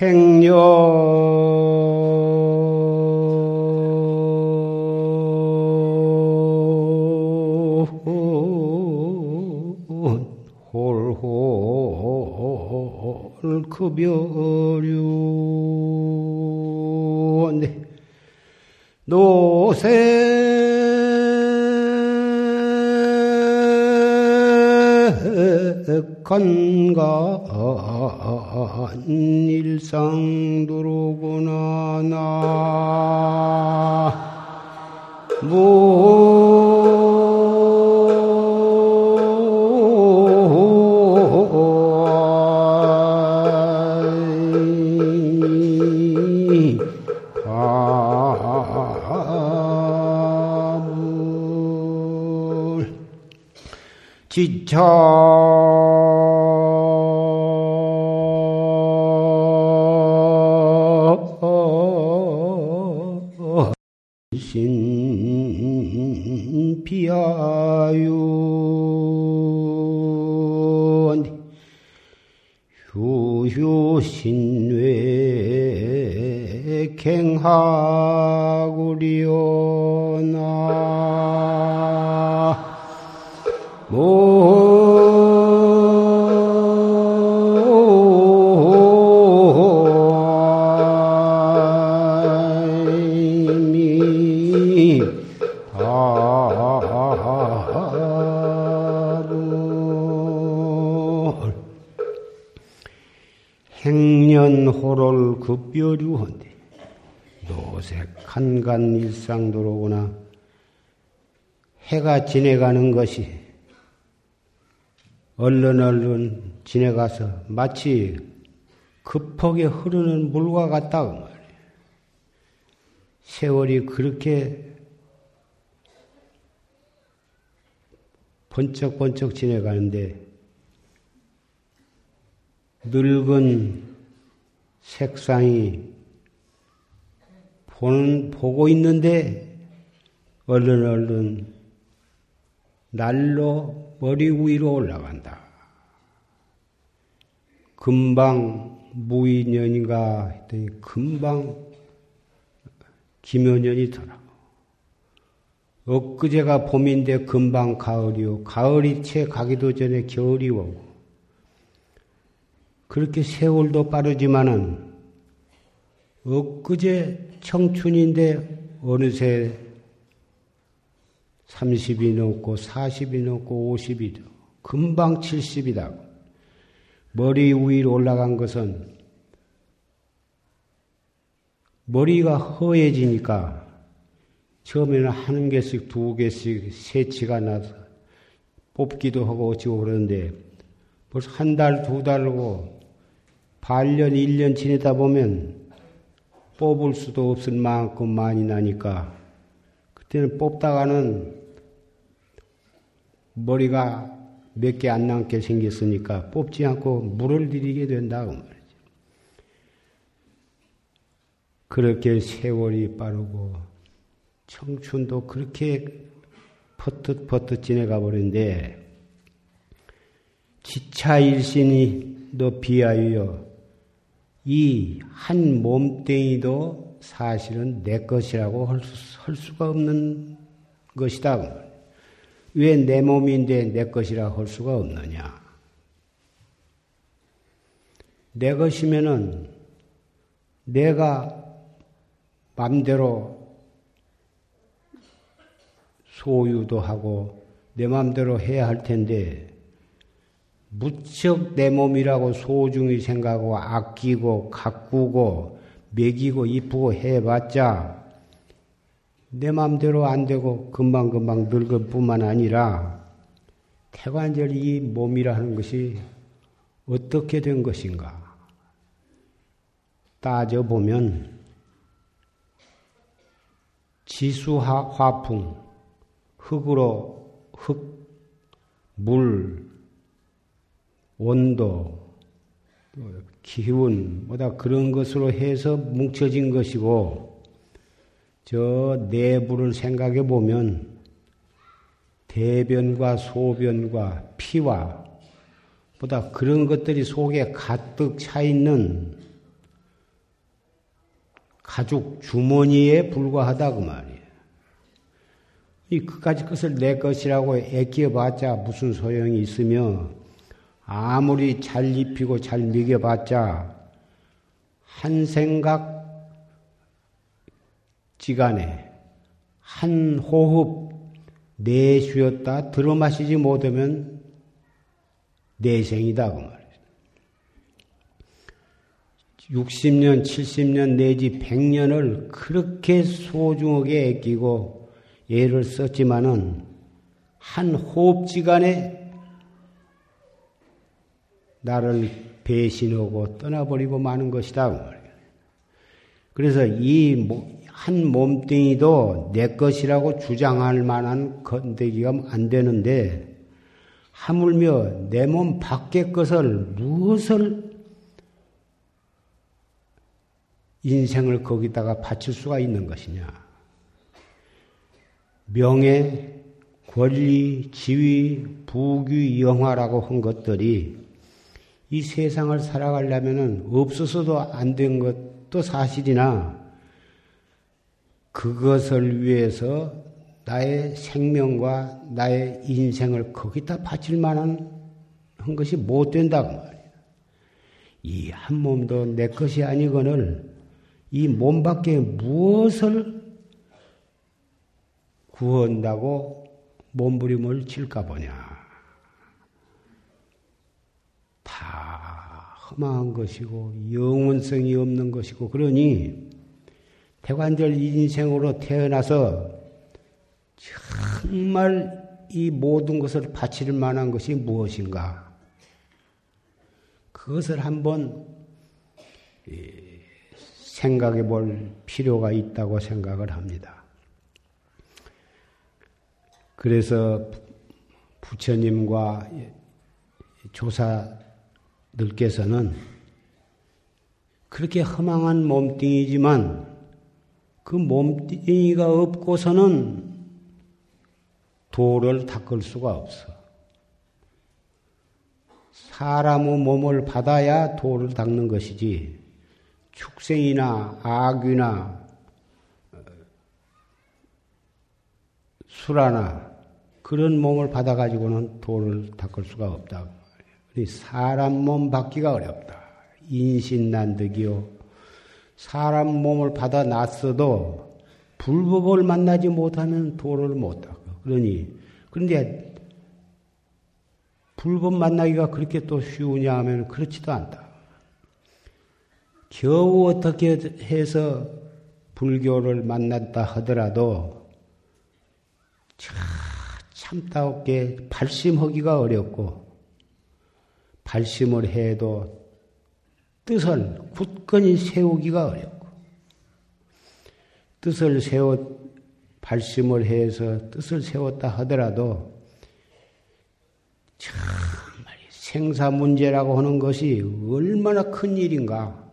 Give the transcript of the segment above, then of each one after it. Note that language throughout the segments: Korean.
행여. 급여류 노세. 간간 일 비하유 휴휴신외 갱하구리오 급여류한데 노색 한간 일상 도로구나 해가 지내가는 것이 얼른 얼른 지내가서 마치 급하게 흐르는 물과 같다 그 말이에요. 세월이 그렇게 번쩍번쩍 지내가는데 늙은 색상이 보는 보고 있는데 얼른 얼른 날로 머리 위로 올라간다. 금방 무인년인가 했더니 금방 김효년이 더라고. 엊그제가 봄인데 금방 가을이요. 가을이 채 가기도 전에 겨울이 오고. 그렇게 세월도 빠르지만은 엊그제 청춘인데 어느새 30이 넘고 40이 넘고 50이 금방 70이다. 머리 위로 올라간 것은 머리가 허해지니까 처음에는 한 개씩 두 개씩 세치가 나서 뽑기도 하고 어찌고 그러는데 벌써 한 달, 두 달고 반년, 1년 지내다 보면 뽑을 수도 없을 만큼 많이 나니까 그때는 뽑다가는 머리가 몇 개 안 남게 생겼으니까 뽑지 않고 물을 들이게 된다 그 말이죠. 그렇게 세월이 빠르고 청춘도 그렇게 퍼뜩 퍼뜩 지내가 버린데 지차일신이 너 비하여 이 한 몸뚱이도 사실은 내 것이라고 할, 수, 할 수가 없는 것이다. 왜 내 몸인데 내 것이라 할 수가 없느냐? 내 것이면은 내가 맘대로 소유도 하고 내 맘대로 해야 할 텐데 무척 내 몸이라고 소중히 생각하고 아끼고 가꾸고 먹이고 이쁘고 해봤자 내 맘대로 안 되고 금방금방 늙을 뿐만 아니라 태관절 이 몸이라 하는 것이 어떻게 된 것인가 따져보면 지수화 화풍 흙으로 흙, 물, 온도, 기운, 뭐다 그런 것으로 해서 뭉쳐진 것이고, 저 내부를 생각해 보면, 대변과 소변과 피와, 보다 그런 것들이 속에 가득 차 있는 가죽 주머니에 불과하다 그 말이에요. 이 그까지 것을 내 것이라고 애끼어봤자 무슨 소용이 있으며 아무리 잘 입히고 잘 먹여봤자 한 생각 지간에 한 호흡 내쉬었다 들어마시지 못하면 내생이다 그 말이에요. 60년, 70년 내지 100년을 그렇게 소중하게 애끼고 애를 썼지만은 한 호흡지간에 나를 배신하고 떠나버리고 마는 것이다. 그 그래서 이 한 몸뚱이도 내 것이라고 주장할 만한 건데기가 안 되는데 하물며 내 몸 밖의 것을 무엇을 인생을 거기다가 바칠 수가 있는 것이냐. 명예, 권리, 지위, 부귀, 영화라고 한 것들이 이 세상을 살아가려면 없어서도 안 된 것도 사실이나 그것을 위해서 나의 생명과 나의 인생을 거기다 바칠 만한 한 것이 못 된다고 말이야. 이 한 몸도 내 것이 아니거늘 이 몸 밖에 무엇을 구한다고 몸부림을 칠까 보냐. 다 험한 것이고 영원성이 없는 것이고 그러니 대관절 인생으로 태어나서 정말 이 모든 것을 바칠 만한 것이 무엇인가? 그것을 한번 생각해 볼 필요가 있다고 생각을 합니다. 그래서 부처님과 조사 들께서는 그렇게 허망한 몸뚱이지만 그 몸뚱이가 없고서는 도를 닦을 수가 없어. 사람의 몸을 받아야 도를 닦는 것이지 축생이나 악귀나 어, 수라나 그런 몸을 받아가지고는 도를 닦을 수가 없다. 사람 몸 받기가 어렵다. 인신난득이요. 사람 몸을 받아 놨어도 불법을 만나지 못하면 도를 못 닦아. 그러니, 그런데 불법 만나기가 그렇게 또 쉬우냐 하면 그렇지도 않다. 겨우 어떻게 해서 불교를 만났다 하더라도 참다없게 발심하기가 어렵고 발심을 해도 뜻을 굳건히 세우기가 어렵고 뜻을 세워 발심을 해서 뜻을 세웠다 하더라도 정말 생사 문제라고 하는 것이 얼마나 큰 일인가.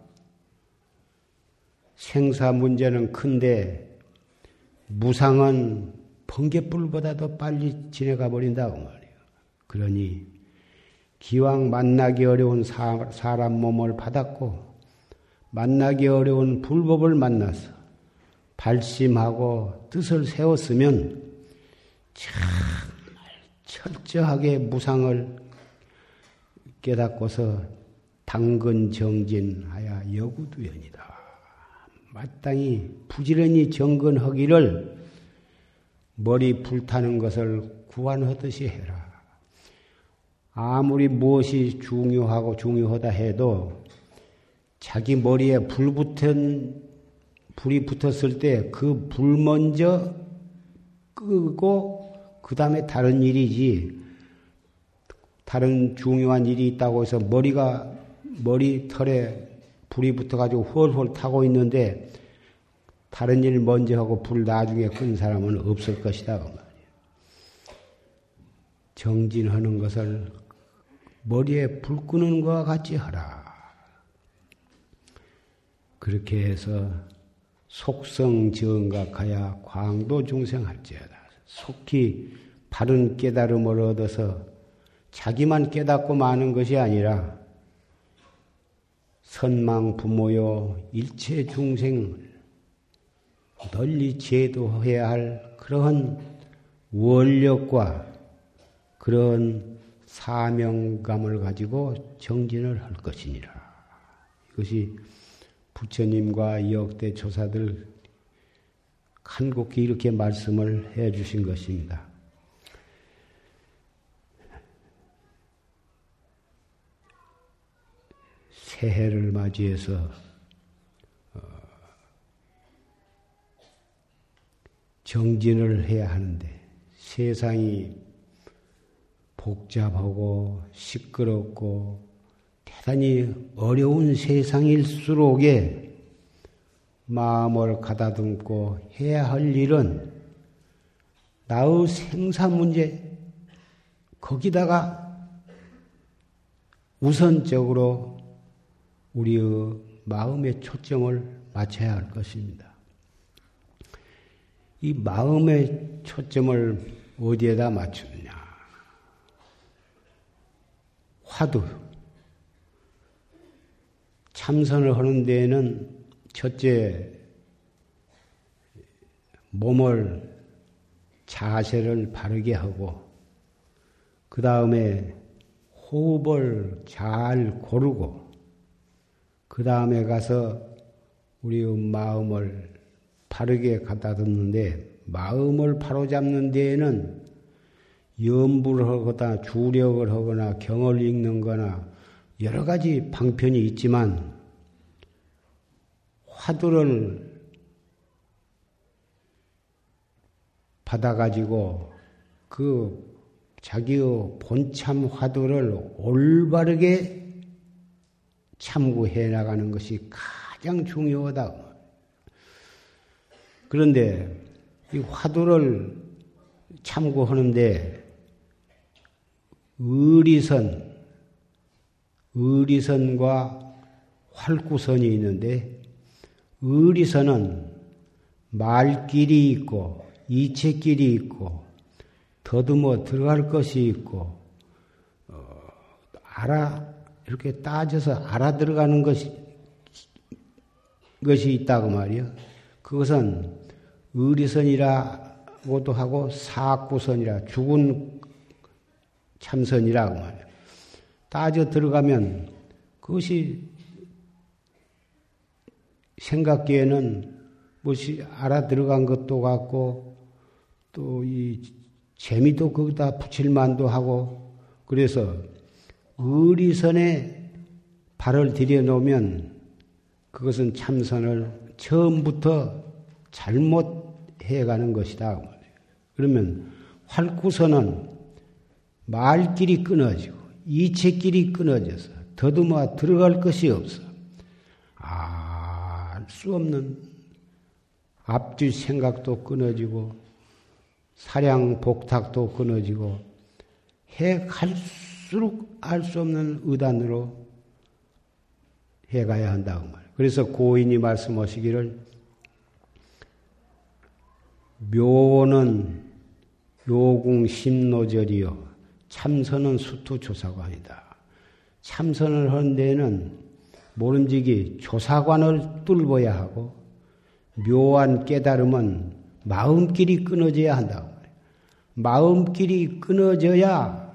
생사 문제는 큰데 무상은 번개불보다 도 빨리 지나가 버린다고 말이에요. 그러니 기왕 만나기 어려운 사, 사람 몸을 받았고 만나기 어려운 불법을 만나서 발심하고 뜻을 세웠으면 정말 철저하게 무상을 깨닫고서 당근 정진하여 여구두연이다. 마땅히 부지런히 정근하기를 머리 불타는 것을 구안하듯이 해라. 아무리 무엇이 중요하고 중요하다 해도 자기 머리에 불 붙은 불이 붙었을 때 그 불 먼저 끄고 그 다음에 다른 일이지 다른 중요한 일이 있다고 해서 머리가 머리 털에 불이 붙어가지고 헐헐 타고 있는데 다른 일 먼저 하고 불 나중에 끈 사람은 없을 것이다. 그 말이에요. 정진하는 것을 머리에 불 끄는 것과 같이 하라. 그렇게 해서 속성 정각하야 광도 중생할지어다. 속히 바른 깨달음을 얻어서 자기만 깨닫고 마는 것이 아니라 선망 부모요 일체 중생을 널리 제도해야 할 그러한 원력과 그런 사명감을 가지고 정진을 할 것이니라. 이것이 부처님과 역대 조사들 간곡히 이렇게 말씀을 해 주신 것입니다. 새해를 맞이해서 어, 정진을 해야 하는데 세상이 복잡하고 시끄럽고 대단히 어려운 세상일수록에 마음을 가다듬고 해야 할 일은 나의 생사 문제 거기다가 우선적으로 우리의 마음의 초점을 맞춰야 할 것입니다. 이 마음의 초점을 어디에다 맞추느냐? 화두. 참선을 하는 데에는 첫째, 몸을 자세를 바르게 하고, 그 다음에 호흡을 잘 고르고, 그 다음에 가서 우리의 마음을 바르게 갖다 듣는데, 마음을 바로잡는 데에는 염불을 하거나 주력을 하거나 경을 읽는 거나 여러 가지 방편이 있지만 화두를 받아가지고 그 자기의 본참 화두를 올바르게 참고해 나가는 것이 가장 중요하다. 그런데 이 화두를 참고하는데 의리선, 의리선과 활구선이 있는데 의리선은 말길이 있고 이체길이 있고 더듬어 들어갈 것이 있고 어, 알아 이렇게 따져서 알아 들어가는 것이 것이 있다고 말이요. 그것은 의리선이라고도 하고 사구선이라 죽은 참선이라고 말이에요. 따져 들어가면 그것이 생각기에는 무엇이 알아 들어간 것도 같고 또 이 재미도 거기다 붙일 만도 하고 그래서 의리선에 발을 들여 놓으면 그것은 참선을 처음부터 잘못 해 가는 것이다. 그러면 활구선은 말길이 끊어지고 이체길이 끊어져서 더듬어 들어갈 것이 없어. 알 수 없는 앞뒤 생각도 끊어지고 사량 복탁도 끊어지고 해 갈수록 알 수 없는 의단으로 해가야 한다고 말. 그래서 고인이 말씀하시기를 묘는 요궁 심노절이요 참선은 수투 조사관이다. 참선을 하는 데에는 모른지기 조사관을 뚫어야 하고 묘한 깨달음은 마음길이 끊어져야 한다고. 마음길이 끊어져야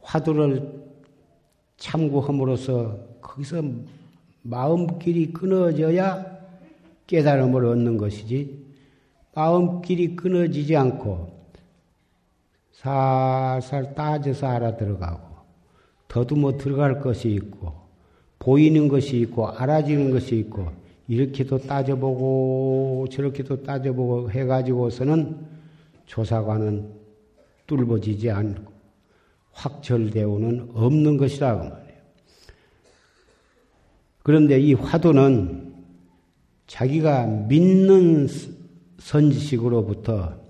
화두를 참고함으로써 거기서 마음길이 끊어져야 깨달음을 얻는 것이지 마음길이 끊어지지 않고 살살 따져서 알아 들어가고 더듬어 들어갈 것이 있고 보이는 것이 있고 알아지는 것이 있고 이렇게도 따져보고 저렇게도 따져보고 해가지고서는 조사관은 뚫어지지 않고 확철대오는 없는 것이라고 말이에요. 그런데 이 화두는 자기가 믿는 선지식으로부터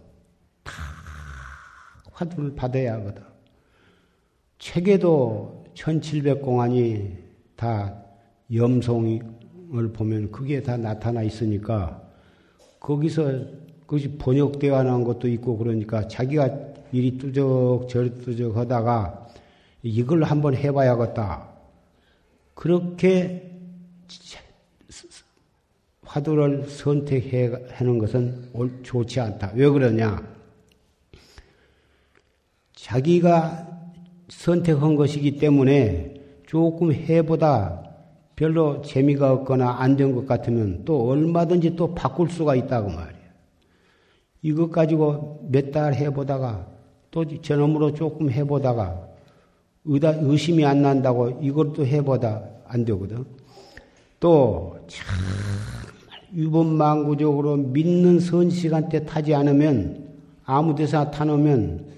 화두를 받아야 하거든. 책에도 1700공안이 다 염송을 보면 그게 다 나타나 있으니까 거기서 그것이 번역되어 나온 것도 있고 그러니까 자기가 이리 뚜적 저리 뚜적 하다가 이걸 한번 해봐야겠다. 그렇게 화두를 선택해 하는 것은 좋지 않다. 왜 그러냐? 자기가 선택한 것이기 때문에 조금 해보다 별로 재미가 없거나 안 된 것 같으면 또 얼마든지 또 바꿀 수가 있다고 말이야. 이것 가지고 몇 달 해보다가 또 저놈으로 조금 해보다가 의심이 안 난다고 이것도 해보다 안 되거든. 또, 참, 유범망구적으로 믿는 선시간 때 타지 않으면 아무 데서 타놓으면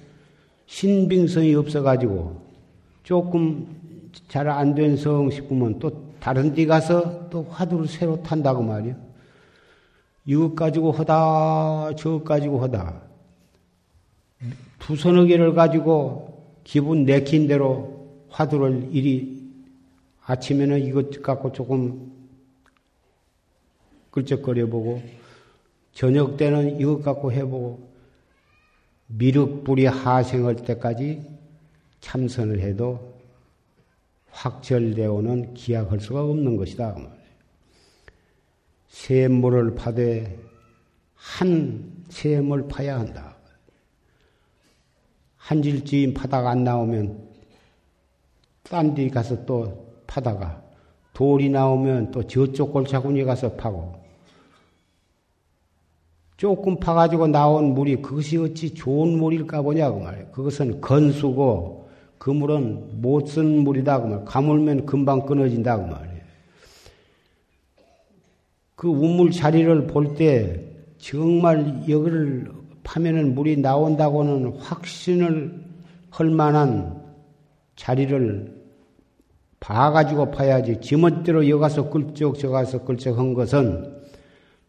신빙성이 없어가지고 조금 잘 안 된 성 싶으면 또 다른 데 가서 또 화두를 새로 탄다고 말이야. 이것 가지고 하다, 저것 가지고 하다. 두 서너 개를 가지고 기분 내킨 대로 화두를 이리 아침에는 이것 갖고 조금 끌적거려 보고 저녁 때는 이것 갖고 해보고 미륵불이 하생할 때까지 참선을 해도 확철되어오는 기약할 수가 없는 것이다. 샘물을 파되 한 샘을 파야 한다. 한 질주인 파다가 안 나오면 딴 데 가서 또 파다가 돌이 나오면 또 저쪽 골차구니 가서 파고 조금 파가지고 나온 물이 그것이 어찌 좋은 물일까 보냐고 말이에요. 그것은 건수고 그 물은 못 쓴 물이다 그 말. 가물면 금방 끊어진다고 말이에요. 그 우물 자리를 볼 때 정말 여기를 파면은 물이 나온다고는 확신을 할 만한 자리를 봐가지고 파야지. 지멋대로 여가서 끌쩍 저가서 끌쩍 한 것은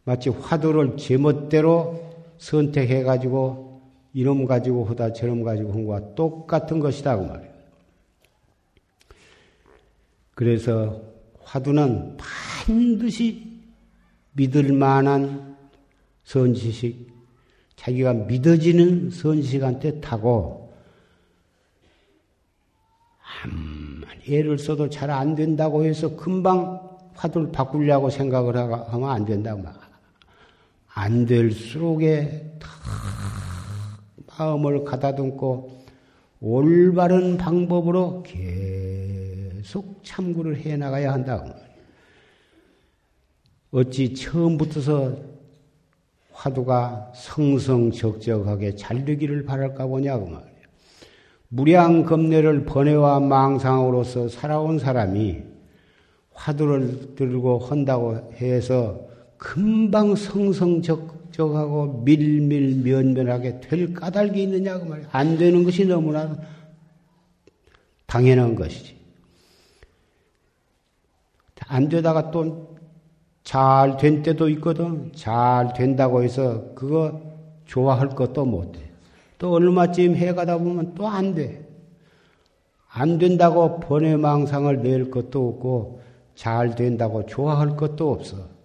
마치 화두를 제멋대로 선택해 가지고 이놈 가지고 하다 저놈 가지고 한 것과 똑같은 것이다 그 말이에요. 그래서 화두는 반드시 믿을 만한 선지식, 자기가 믿어지는 선지식한테 타고 예를 써도 잘 안 된다고 해서 금방 화두를 바꾸려고 생각을 하면 안 된다고 말. 안 될수록에 다 마음을 가다듬고 올바른 방법으로 계속 참고를 해 나가야 한다. 어찌 처음부터서 화두가 성성적적하게 잘 되기를 바랄까 보냐고 말이야. 무량 겁내를 번외와 망상으로서 살아온 사람이 화두를 들고 한다고 해서 금방 성성적적하고 밀밀면면하게 될 까닭이 있느냐고 말이야. 안 되는 것이 너무나 당연한 것이지. 안 되다가 또 잘 된 때도 있거든. 잘 된다고 해서 그거 좋아할 것도 못 해. 또 얼마쯤 해가다 보면 또 안 돼. 안 된다고 번외망상을 낼 것도 없고 잘 된다고 좋아할 것도 없어.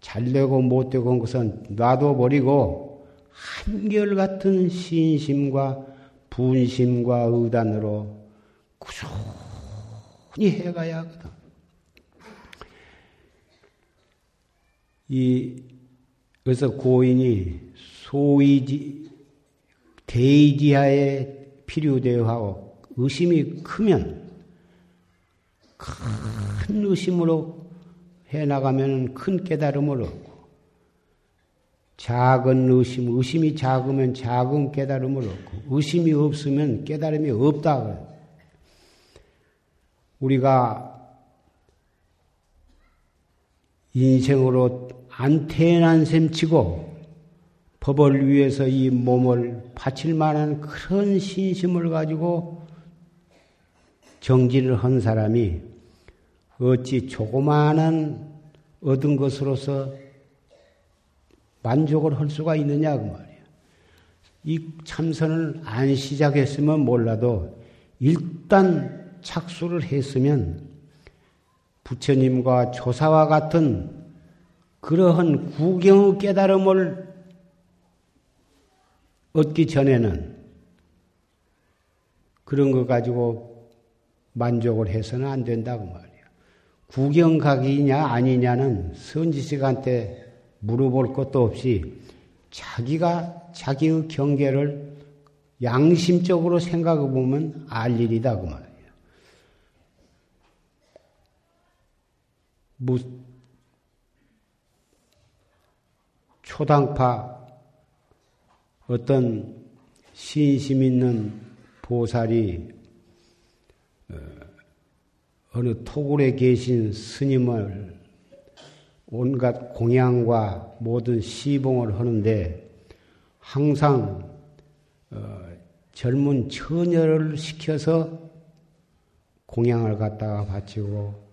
잘 되고 못 되고 한 것은 놔둬버리고 한결같은 신심과 분심과 의단으로 꾸준히 해가야 하거든. 이, 그래서 고인이 소이지, 대지하에 필요되어 하고 의심이 크면 큰 의심으로 해 나가면 큰 깨달음을 얻고 작은 의심, 의심이 작으면 작은 깨달음을 얻고 의심이 없으면 깨달음이 없다. 우리가 인생으로 안 태어난 셈 치고 법을 위해서 이 몸을 바칠 만한 그런 신심을 가지고 정지를 한 사람이 어찌 조그마한 얻은 것으로서 만족을 할 수가 있느냐 그 말이야. 이 참선을 안 시작했으면 몰라도 일단 착수를 했으면 부처님과 조사와 같은 그러한 구경의 깨달음을 얻기 전에는 그런 거 가지고 만족을 해서는 안 된다고 말이야. 구경 가기냐 아니냐는 선지식한테 물어볼 것도 없이 자기가 자기의 경계를 양심적으로 생각해 보면 알 일이다 그 말이에요. 무 초당파 어떤 신심 있는 보살이 어, 어느 토굴에 계신 스님을 온갖 공양과 모든 시봉을 하는데 항상 어, 젊은 처녀를 시켜서 공양을 갖다가 바치고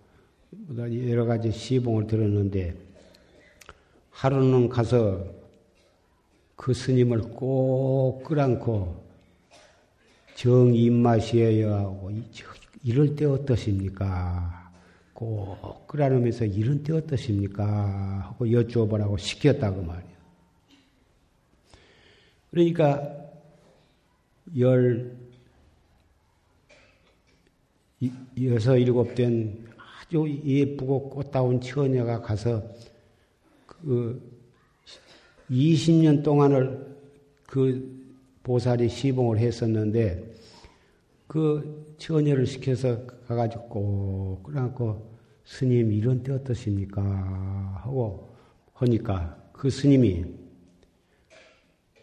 여러 가지 시봉을 들었는데 하루는 가서 그 스님을 꼭 끌안고 정 입맛이어야 하고 이럴 때 어떠십니까? 꼭 끌어안으면서 이런 때 어떠십니까? 하고 여쭈어보라고 시켰다고 말이야. 그러니까 열 여섯 일곱 된 아주 예쁘고 꽃다운 처녀가 가서 그 20년 동안을 그 보살이 시봉을 했었는데 그 처녀를 시켜서 가가지고 꼭 그래갖고 스님 이런 때 어떠십니까? 하고 하니까 그 스님이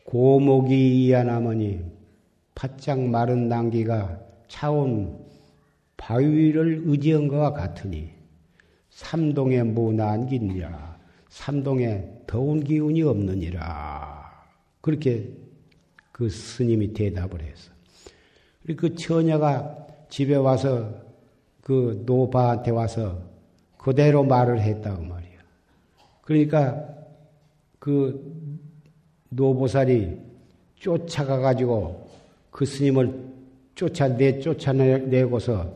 고목이 이하나머니 바짝 마른 난기가 차온 바위를 의지한 것과 같으니 삼동에 무난기니라 삼동에 더운 기운이 없느니라 그렇게 그 스님이 대답을 했어. 그 처녀가 집에 와서 그 노바한테 와서 그대로 말을 했다고 말이야. 그러니까 그 노보살이 쫓아가 가지고 그 스님을 쫓아내 쫓아내고서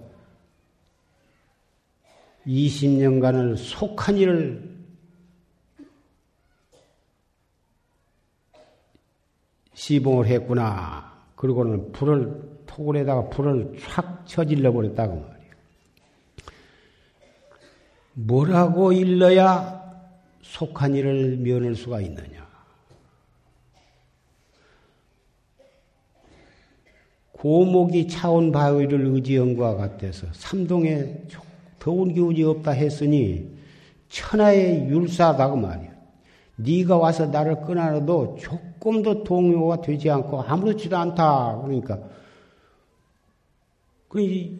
20년간을 속한 일을 시봉을 했구나. 그리고는 불을 토굴에다가 불을 촥 쳐질러 버렸다고 말이에요. 뭐라고 일러야 속한 일을 면할 수가 있느냐? 고목이 차온 바위를 의지한 것과 같아서 삼동에 더운 기운이 없다 했으니 천하의 율사다고 말이야. 네가 와서 나를 끊어도 조금도 동요가 되지 않고 아무렇지도 않다. 그러니까 그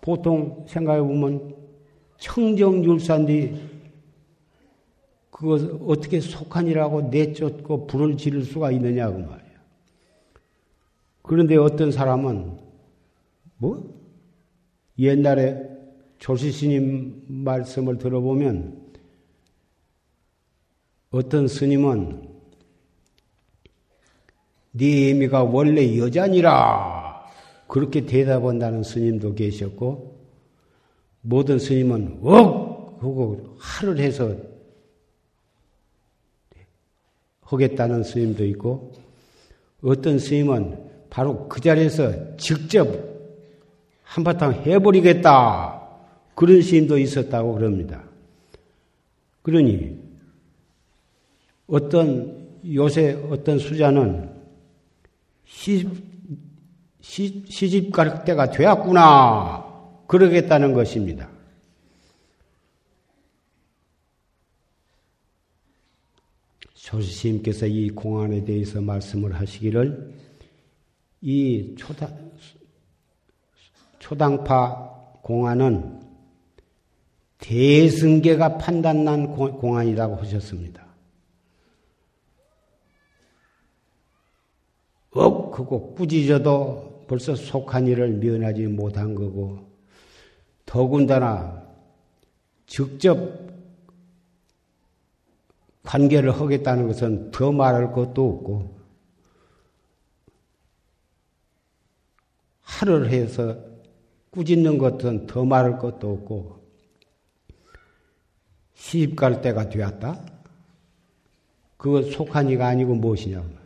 보통 생각해 보면 청정율사인데 그것 어떻게 속한이라고 내쫓고 불을 지를 수가 있느냐고 말이야. 그런데 어떤 사람은 뭐 옛날에 조시스님 말씀을 들어보면 어떤 스님은 네 애미가 원래 여자니라 그렇게 대답한다는 스님도 계셨고 모든 스님은 억 하고 하를 해서 하겠다는 스님도 있고 어떤 스님은 바로 그 자리에서 직접 한바탕 해버리겠다 그런 스님도 있었다고 그럽니다. 그러니 어떤 요새 어떤 수자는 시집, 시, 시집 갈 때가 되었구나. 그러겠다는 것입니다. 조시님께서 이 공안에 대해서 말씀을 하시기를 이 초당, 초당파 공안은 대승계가 판단난 공안이라고 하셨습니다. 억하고 꾸짖어도 벌써 속한 일을 면하지 못한 거고 더군다나 직접 관계를 하겠다는 것은 더 말할 것도 없고 하를 해서 꾸짖는 것은 더 말할 것도 없고 시집 갈 때가 되었다? 그거 속한 이가 아니고 무엇이냐?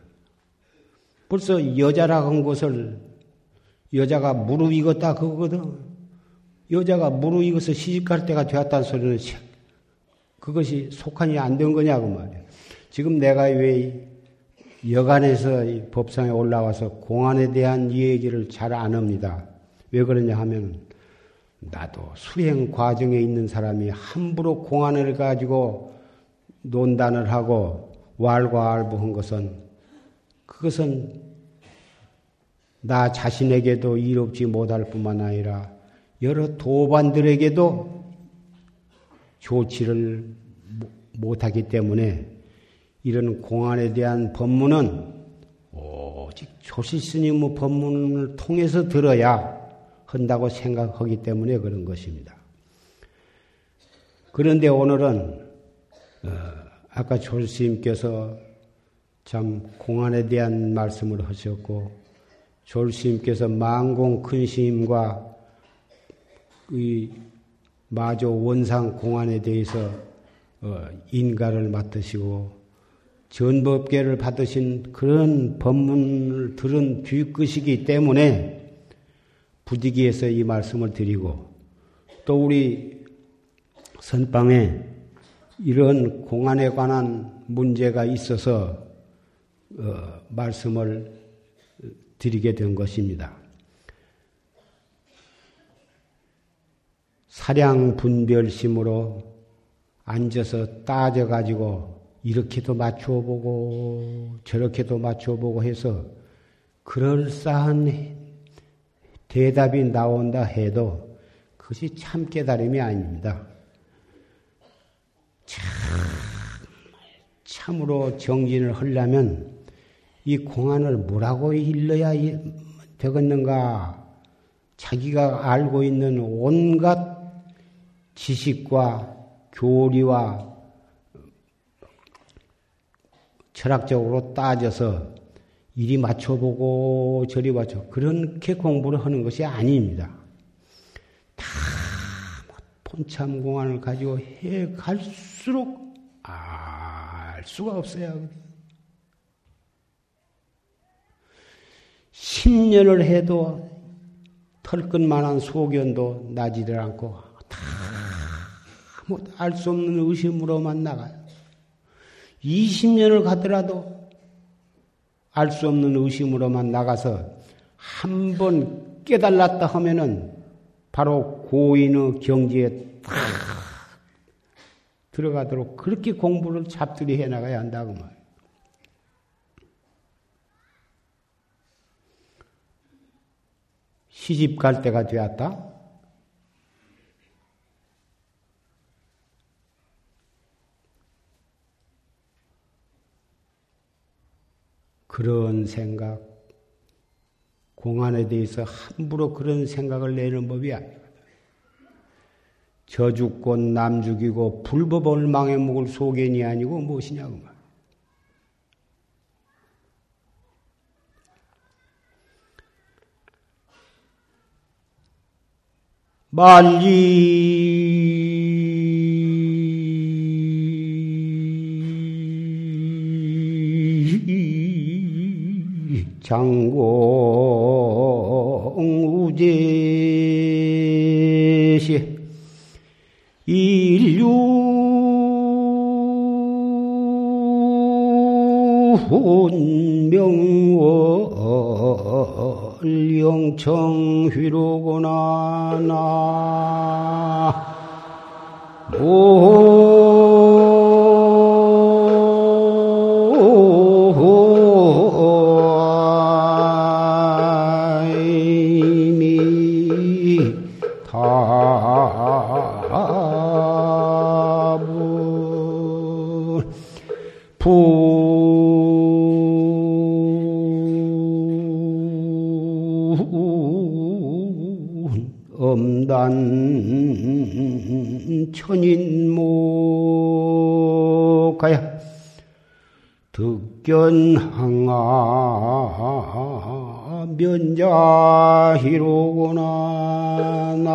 벌써 여자라고 한 것을 여자가 무릎 익었다 그거거든. 여자가 무르익어서 시집갈 때가 되었다는 소리는 그것이 속한이 안 된 거냐고 말이야. 지금 내가 왜 여간에서 법상에 올라와서 공안에 대한 얘기를 잘 안 합니다. 왜 그러냐 하면 나도 수행 과정에 있는 사람이 함부로 공안을 가지고 논단을 하고 왈과 알부한 것은 그것은 나 자신에게도 이롭지 못할 뿐만 아니라 여러 도반들에게도 좋지를 못하기 때문에 이런 공안에 대한 법문은 오직 조시 스님의 법문을 통해서 들어야 한다고 생각하기 때문에 그런 것입니다. 그런데 오늘은 어, 아까 조스님께서 참 공안에 대한 말씀을 하셨고 조스님께서 망공 큰스님과 이 마조 원상 공안에 대해서 어, 인가를 맡으시고 전법계를 받으신 그런 법문을 들은 뒤끝이기 때문에 부디기에서 이 말씀을 드리고 또 우리 선방에 이런 공안에 관한 문제가 있어서 어, 말씀을 드리게 된 것입니다. 사량 분별심으로 앉아서 따져가지고 이렇게도 맞춰보고 저렇게도 맞춰보고 해서 그럴싸한 대답이 나온다 해도 그것이 참 깨달음이 아닙니다. 참, 참으로 정진을 하려면 이 공안을 뭐라고 일러야 되겠는가? 자기가 알고 있는 온갖 지식과 교리와 철학적으로 따져서 이리 맞춰보고 저리 맞춰 그렇게 공부를 하는 것이 아닙니다. 다 본참 공안을 가지고 해 갈수록 알 수가 없어요. 10년을 해도 털끝만한 소견도 나지를 않고 다알 수 없는 의심으로만 나가요. 20년을 가더라도 알 수 없는 의심으로만 나가서 한 번 깨달았다 하면은 바로 고인의 경지에 딱 들어가도록 그렇게 공부를 잡들이 해 나가야 한다고 말. 시집 갈 때가 되었다. 그런 생각, 공안에 대해서 함부로 그런 생각을 내는 법이 아니거든. 저 죽고 남 죽이고 불법을 망해 먹을 소견이 아니고 무엇이냐고 말. 말리. 장공 우제시 인류 운명월 영청 휘로구나 나천 견항아 면자희로구나 나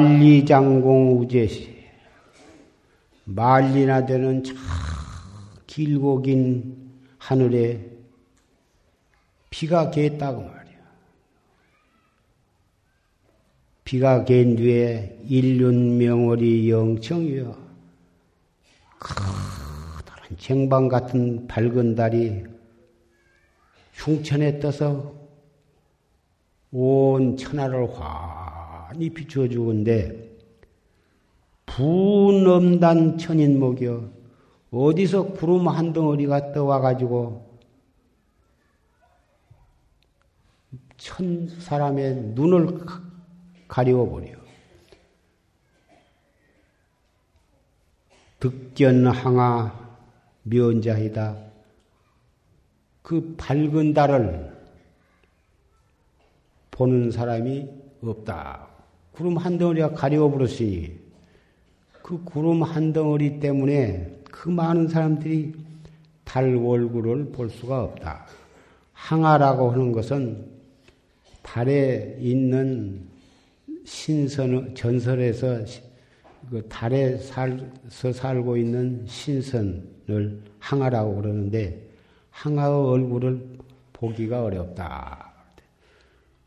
만리장공 우제시 만리나 되는 참 길고 긴 하늘에 비가 개했다고 말이야. 비가 갠 뒤에 일륜명월이 영청이여 커다란 쟁방 같은 밝은 달이 흉천에 떠서 온 천하를 환히 비추어 주건데 분엄단 천인목이여 어디서 구름 한 덩어리가 떠와가지고 천 사람의 눈을 가리워버려. 득견항아 면자이다. 그 밝은 달을 보는 사람이 없다. 구름 한 덩어리가 가려워 버렸으니 그 구름 한 덩어리 때문에 그 많은 사람들이 달 얼굴을 볼 수가 없다. 항아라고 하는 것은 달에 있는 신선, 전설에서 그 달에 살서 살고 있는 신선을 항아라고 그러는데 항아의 얼굴을 보기가 어렵다.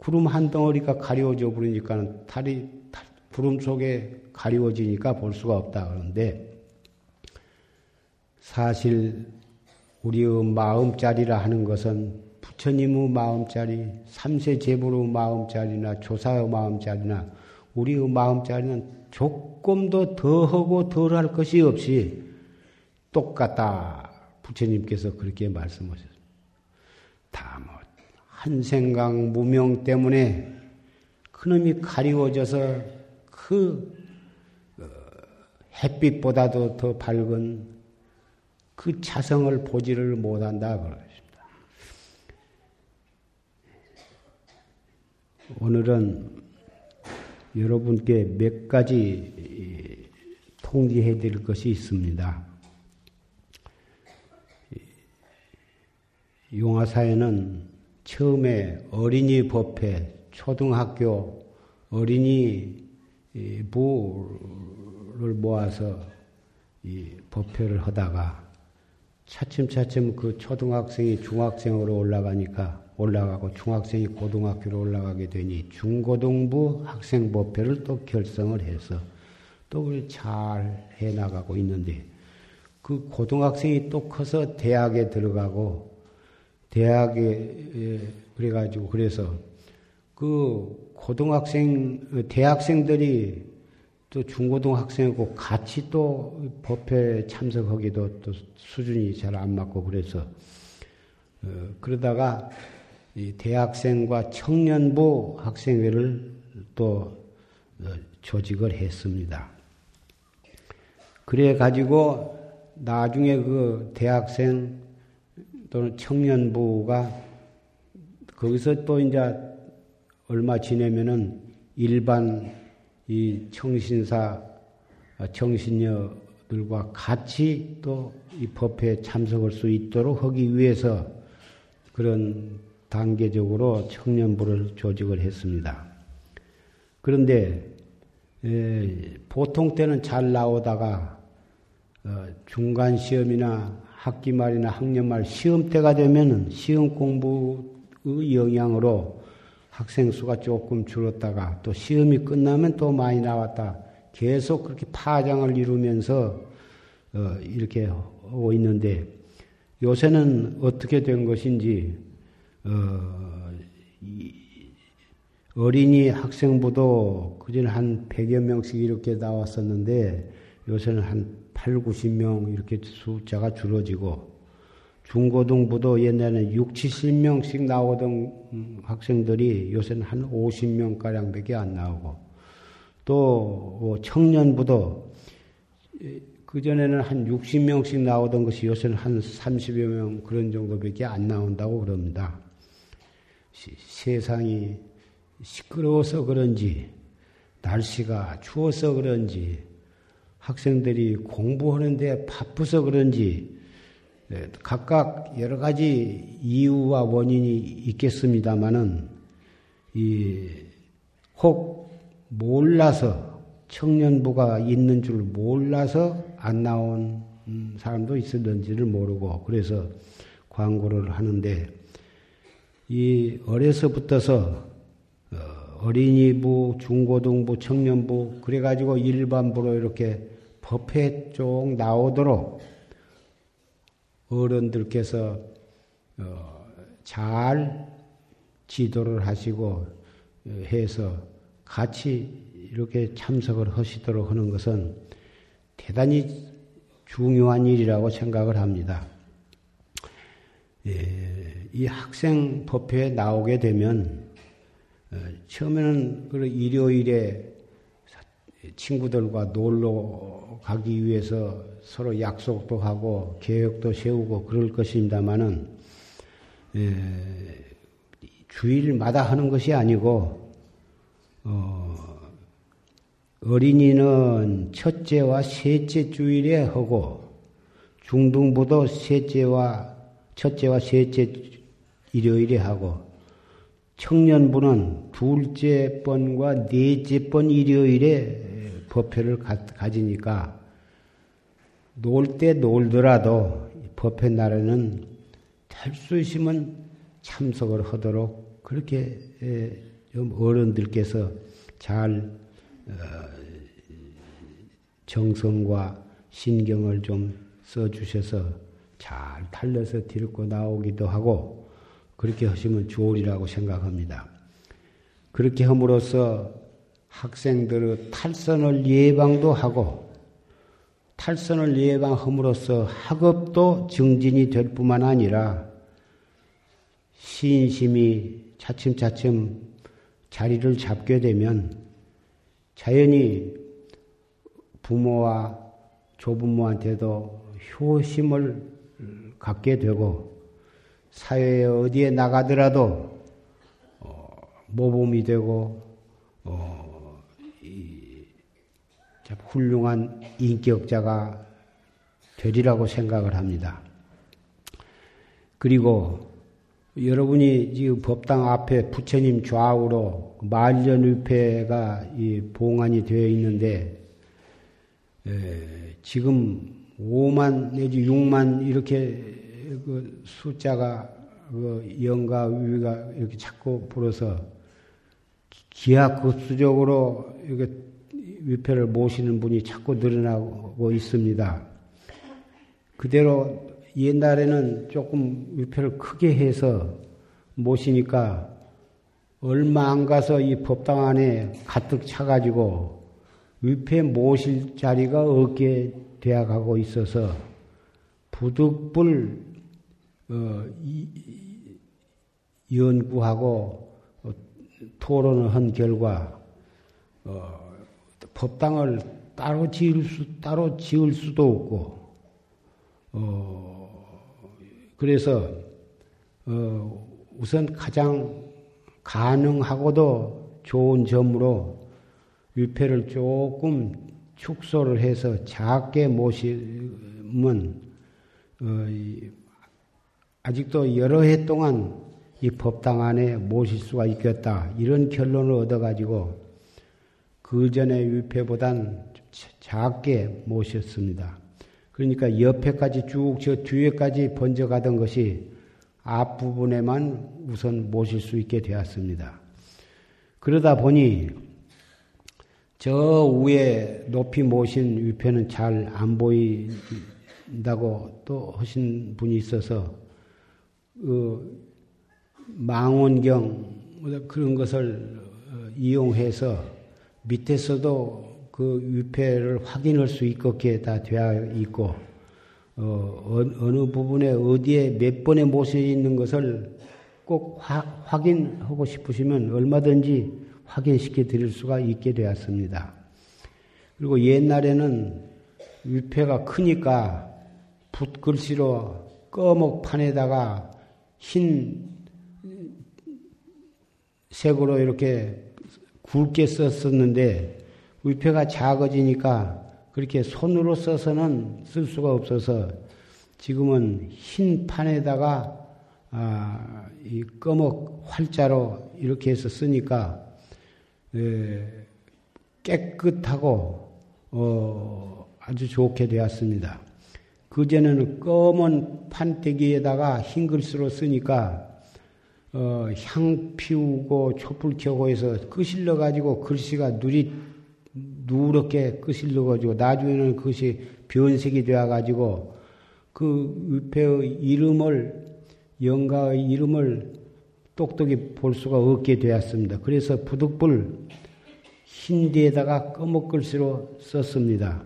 구름 한 덩어리가 가려워져 버리니까 달이 구름 속에 가려워지니까 볼 수가 없다 그러는데 사실 우리의 마음자리라 하는 것은 부처님의 마음자리, 삼세 제부의 마음자리나 조사의 마음자리나 우리의 마음자리는 조금도 더하고 덜 할 것이 없이 똑같다. 부처님께서 그렇게 말씀하셨습니다. 다 뭐, 한 생각 무명 때문에 그놈이 가리워져서 그 어, 햇빛보다도 더 밝은 그 자성을 보지를 못한다 그러십니다. 오늘은 여러분께 몇 가지 통지해 드릴 것이 있습니다. 용화사에는 처음에 어린이 법회, 초등학교 어린이 부를 모아서 이 법회를 하다가 차츰차츰 그 초등학생이 중학생으로 올라가니까 올라가고 중학생이 고등학교로 올라가게 되니 중고등부 학생 법회를 또 결성을 해서 또잘 해나가고 있는데 그 고등학생이 또 커서 대학에 들어가고 대학에 그래가지고 그래서 그 고등학생 대학생들이 또 중고등학생하고 같이 또 법회 참석하기도 또 수준이 잘 안 맞고 그래서 어, 그러다가 대학생과 청년부 학생회를 또 어, 조직을 했습니다. 그래 가지고 나중에 그 대학생 또는 청년부가 거기서 또 이제 얼마 지내면은 일반 이 청신사 청신녀들과 같이 또 이 법회에 참석할 수 있도록 하기 위해서 그런 단계적으로 청년부를 조직을 했습니다. 그런데 에, 보통 때는 잘 나오다가 어, 중간 시험이나 학기 말이나 학년 말 시험 때가 되면 시험 공부의 영향으로 학생 수가 조금 줄었다가 또 시험이 끝나면 또 많이 나왔다. 계속 그렇게 파장을 이루면서 어, 이렇게 하고 있는데 요새는 어떻게 된 것인지 어, 어린이 학생부도 그전에 한 100여 명씩 이렇게 나왔었는데 요새는 한 8, 90명 이렇게 숫자가 줄어지고 중고등부도 옛날에는 6, 70명씩 나오던 학생들이 요새는 한 50명가량밖에 안 나오고 또뭐 청년부도 그전에는 한 60명씩 나오던 것이 요새는 한 30여 명 그런 정도밖에 안 나온다고 그럽니다. 세상이 시끄러워서 그런지 날씨가 추워서 그런지 학생들이 공부하는데 바쁘서 그런지 각각 여러 가지 이유와 원인이 있겠습니다만은 이혹 몰라서 청년부가 있는 줄 몰라서 안 나온 음, 사람도 있었는지를 모르고 그래서 광고를 하는데 이 어려서부터서 어, 어린이부, 중고등부, 청년부 그래가지고 일반부로 이렇게 법회 쪽 나오도록 어른들께서 어, 잘 지도를 하시고 해서 같이 이렇게 참석을 하시도록 하는 것은 대단히 중요한 일이라고 생각을 합니다. 예, 이 학생 법회에 나오게 되면 어, 처음에는 그 일요일에 친구들과 놀러 가기 위해서 서로 약속도 하고 계획도 세우고 그럴 것입니다만은 예, 주일마다 하는 것이 아니고 어, 어린이는 첫째와 셋째 주일에 하고 중등부도 셋째와 첫째와 셋째 일요일에 하고 청년부는 둘째 번과 넷째 번 일요일에 법회를 가, 지니까 놀 때 놀더라도 법회 날에는 있으면 참석을 하도록 그렇게 좀 어른들께서 잘 어, 정성과 신경을 좀 써주셔서 잘 달려서 데리고 나오기도 하고 그렇게 하시면 좋으리라고 생각합니다. 그렇게 함으로써 학생들의 탈선을 예방도 하고 탈선을 예방함으로써 학업도 증진이 될 뿐만 아니라 신심이 차츰차츰 자리를 잡게 되면 자연히 부모와 조부모한테도 효심을 갖게 되고 사회에 어디에 나가더라도 어, 모범이 되고 어, 이, 훌륭한 인격자가 되리라고 생각을 합니다. 그리고 여러분이 지금 법당 앞에 부처님 좌우로 말년위패가 이 봉안이 되어 있는데 에, 지금 5만 내지 6만 이렇게 그 숫자가 그 영가 위가 이렇게 자꾸 불어서 기하급수적으로 이렇게 위패를 모시는 분이 자꾸 늘어나고 있습니다. 그대로 옛날에는 조금 위패를 크게 해서 모시니까 얼마 안 가서 이 법당 안에 가득 차가지고 위패 모실 자리가 없게 되어가고 있어서 부득불 어, 이, 연구하고 어, 토론을 한 결과 어, 법당을 따로 지을 수 따로 지을 수도 없고 어, 그래서 어, 우선 가장 가능하고도 좋은 점으로 위패를 조금 축소를 해서 작게 모시면 어, 아직도 여러 해 동안 이 법당 안에 모실 수가 있겠다. 이런 결론을 얻어가지고 그 전에 위패보단 작게 모셨습니다. 그러니까 옆에까지 쭉 저 뒤에까지 번져가던 것이 앞부분에만 우선 모실 수 있게 되었습니다. 그러다 보니 저 위에 높이 모신 위패는 잘 안 보인다고 또 하신 분이 있어서 그 망원경 그런 것을 이용해서 밑에서도 그 위패를 확인할 수 있게 다 되어 있고 어, 어느 부분에 어디에 몇 번에 모셔 있는 것을 꼭 화, 확인하고 싶으시면 얼마든지 확인시켜 드릴 수가 있게 되었습니다. 그리고 옛날에는 위패가 크니까 붓글씨로 꺼목판에다가 흰 색으로 이렇게 굵게 썼었는데 위패가 작아지니까 그렇게 손으로 써서는 쓸 수가 없어서 지금은 흰 판에다가 아, 이 꺼먹 활자로 이렇게 해서 쓰니까 에, 깨끗하고 어, 아주 좋게 되었습니다. 그전에는 검은 판때기에다가 흰 글씨로 쓰니까 어, 향 피우고 촛불 켜고 해서 끄실러 가지고 글씨가 누리 누렇게 끄실러 가지고 나중에는 그것이 변색이 되어 가지고 그 위패의 이름을 영가의 이름을 똑똑히 볼 수가 없게 되었습니다. 그래서 부득불 흰데에다가 검은 글씨로 썼습니다.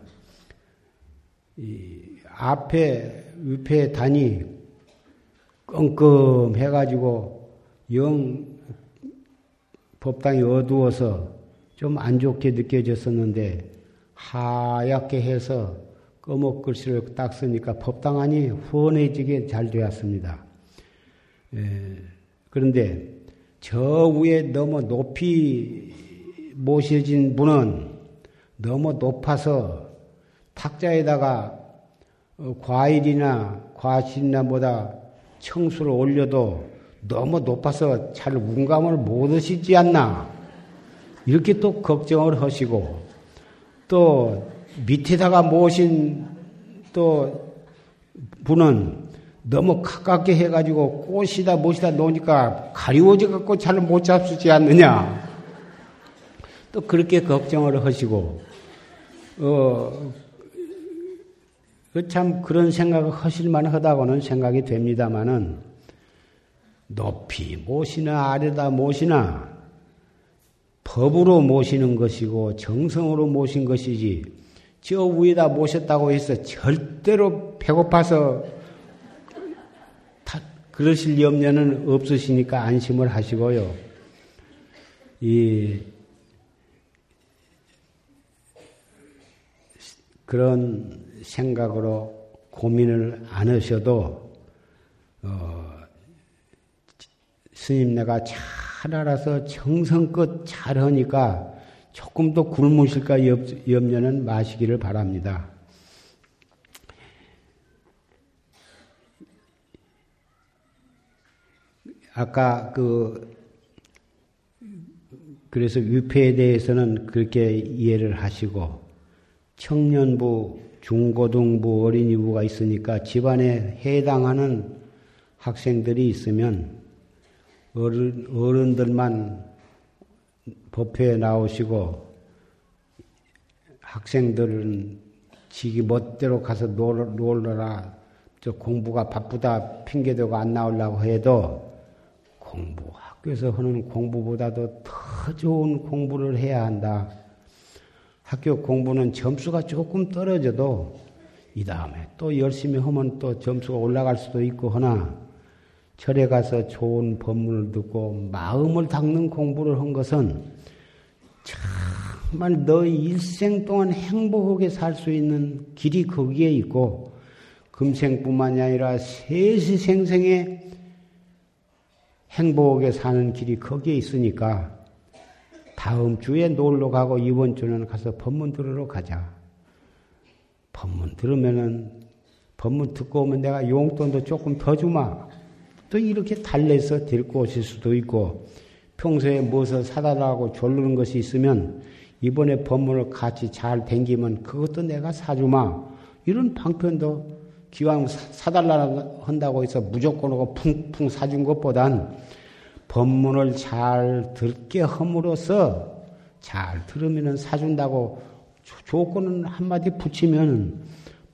앞에 위패 단이 껌껌 해가지고 영 법당이 어두워서 좀 안 좋게 느껴졌었는데 하얗게 해서 검은 글씨를 딱 쓰니까 법당 안이 훤해지게 잘 되었습니다. 예, 그런데 저 위에 너무 높이 모셔진 분은 너무 높아서 탁자에다가 어, 과일이나 과실이나 보다 청수를 올려도 너무 높아서 잘 운감을 못 하시지 않나. 이렇게 또 걱정을 하시고, 또 밑에다가 모신 또 분은 너무 가깝게 해가지고 꽃이다 무엇이다 놓으니까 가리워져 갖고 잘 못 잡수지 않느냐. 또 그렇게 걱정을 하시고, 어, 그참 그런 생각을 하실 만 하다고는 생각이 됩니다만은 높이 모시나 아래다 모시나 법으로 모시는 것이고 정성으로 모신 것이지 저 위에다 모셨다고 해서 절대로 배고파서 그러실 염려는 없으시니까 안심을 하시고요. 이 그런 생각으로 고민을 안 하셔도 어, 스님네가 잘 알아서 정성껏 잘 하니까 조금 더 굶으실까 염려는 마시기를 바랍니다. 아까 그 그래서 위패에 대해서는 그렇게 이해를 하시고 청년부 중고등부 어린이부가 있으니까 집안에 해당하는 학생들이 있으면 어른, 어른들만 법회에 나오시고 학생들은 지기 멋대로 가서 놀, 놀러라. 저 공부가 바쁘다 핑계대고 안 나오려고 해도 공부, 학교에서 하는 공부보다도 더 좋은 공부를 해야 한다. 학교 공부는 점수가 조금 떨어져도 이 다음에 또 열심히 하면 또 점수가 올라갈 수도 있고 하나 절에 가서 좋은 법문을 듣고 마음을 닦는 공부를 한 것은 정말 너의 일생 동안 행복하게 살 수 있는 길이 거기에 있고 금생뿐만이 아니라 세시생생에 행복하게 사는 길이 거기에 있으니까 다음 주에 놀러 가고 이번 주는 가서 법문 들으러 가자. 법문 들으면은 법문 듣고 오면 내가 용돈도 조금 더 주마. 또 이렇게 달래서 데리고 오실 수도 있고 평소에 무엇을 사달라고 졸르는 것이 있으면 이번에 법문을 같이 잘 댕기면 그것도 내가 사주마. 이런 방편도 기왕 사달라 한다고 해서 무조건 하고 풍풍 사준 것보단 법문을 잘 듣게 함으로써 잘 들으면 사준다고 조건은 한마디 붙이면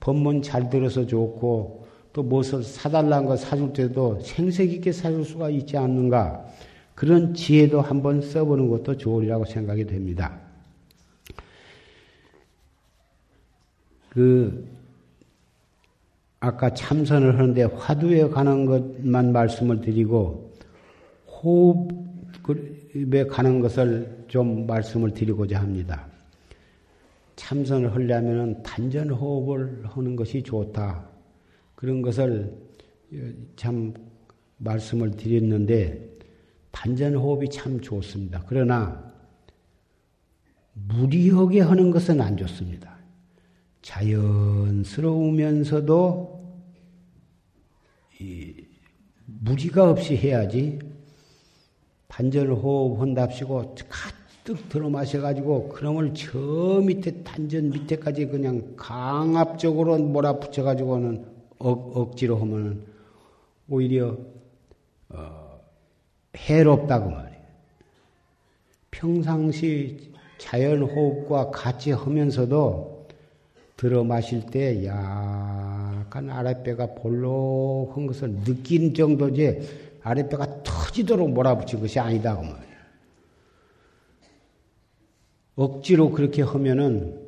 법문 잘 들어서 좋고 또 무엇을 사달라는 거 사줄 때도 생색 있게 사줄 수가 있지 않는가 그런 지혜도 한번 써보는 것도 좋으리라고 생각이 됩니다. 그 아까 참선을 하는데 화두에 관한 것만 말씀을 드리고 호흡에 가는 것을 좀 말씀을 드리고자 합니다. 참선을 하려면 단전 호흡을 하는 것이 좋다. 그런 것을 참 말씀을 드렸는데 단전 호흡이 참 좋습니다. 그러나 무리하게 하는 것은 안 좋습니다. 자연스러우면서도 이 무리가 없이 해야지 단전 호흡 한답시고 가득 들어 마셔가지고 그놈을 저 밑에 단전 밑에까지 그냥 강압적으로 몰아붙여가지고는 억, 억지로 하면은 오히려 어, 해롭다고 말이에요. 평상시 자연 호흡과 같이 하면서도 들어 마실 때 약간 아랫배가 볼록한 것을 느낀 정도지 아랫배가 터지도록 몰아붙인 것이 아니다 그 말이에요. 억지로 그렇게 하면은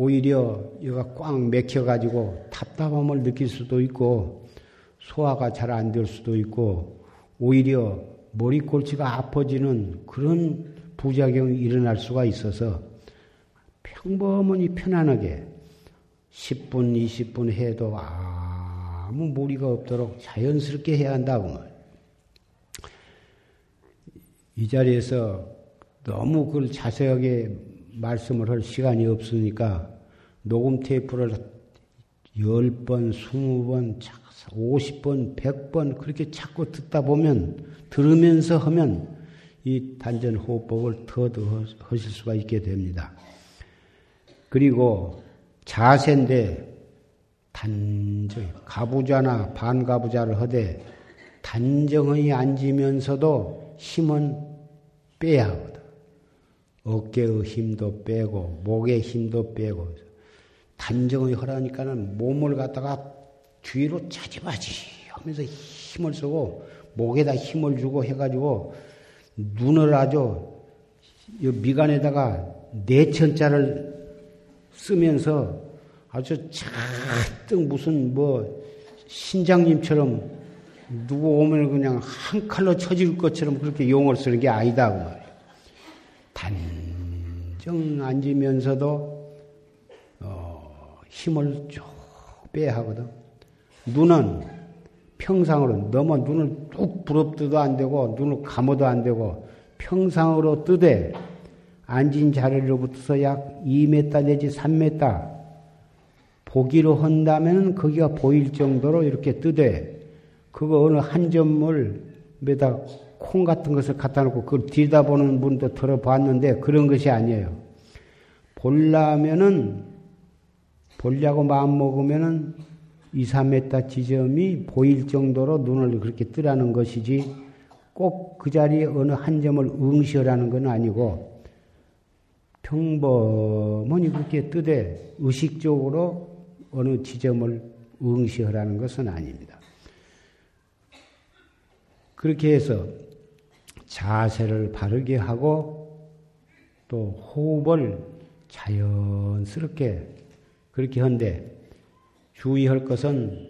오히려 얘가 꽉 맥혀가지고 답답함을 느낄 수도 있고 소화가 잘 안 될 수도 있고 오히려 머리 골치가 아파지는 그런 부작용이 일어날 수가 있어서 평범하니 편안하게 10분, 20분 해도 아무 무리가 없도록 자연스럽게 해야 한다고 말. 이 자리에서 너무 그걸 자세하게 말씀을 할 시간이 없으니까 녹음 테이프를 10번, 20번, 50번, 100번 그렇게 자꾸 듣다 보면 들으면서 하면 이 단전 호흡법을 더더 하실 수가 있게 됩니다. 그리고 자세인데 단정 가부좌나 반가부좌를 하되 단정히 앉으면서도 힘은 빼야. 어깨의 힘도 빼고 목의 힘도 빼고 단정히 하라니까는 몸을 갖다가 뒤로 차지마지 하면서 힘을 쓰고 목에다 힘을 주고 해가지고 눈을 아주 미간에다가 내천자를 쓰면서 아주 잔뜩 무슨 뭐 신장님처럼 누구 오면 그냥 한 칼로 쳐질 것처럼 그렇게 용을 쓰는 게 아니다 그 말이에요. 단정 앉으면서도 어, 힘을 쭉 빼야 하거든. 눈은 평상으로 너무 눈을 뚝 부럽뜨도 안 되고 눈을 감아도 안 되고 평상으로 뜨되 앉은 자리로부터 약 2m 내지 3m 보기로 한다면 거기가 보일 정도로 이렇게 뜨되 그거 어느 한 점을 매다 콩 같은 것을 갖다 놓고 그걸 뒤다보는 분도 들어봤는데 그런 것이 아니에요. 볼라면은 볼려고 마음 먹으면은 2, 3m 지점이 보일 정도로 눈을 그렇게 뜨라는 것이지 꼭 그 자리에 어느 한 점을 응시하라는 건 아니고 평범하니 그렇게 뜨되 의식적으로 어느 지점을 응시하라는 것은 아닙니다. 그렇게 해서 자세를 바르게 하고 또 호흡을 자연스럽게 그렇게 한데 주의할 것은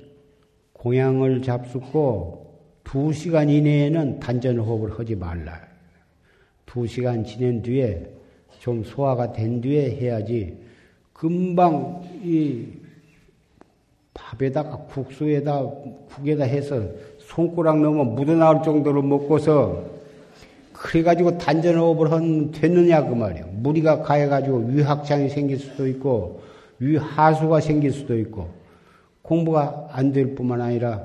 공양을 잡숫고 두 시간 이내에는 단전 호흡을 하지 말라. 두 시간 지낸 뒤에 좀 소화가 된 뒤에 해야지 금방 이 밥에다가 국수에다 국에다 해서 손가락 넘어 묻어나올 정도로 먹고서 그래가지고 단전호흡을 한 됐느냐 그 말이야. 무리가 가해가지고 위확장이 생길 수도 있고 위하수가 생길 수도 있고 공부가 안 될 뿐만 아니라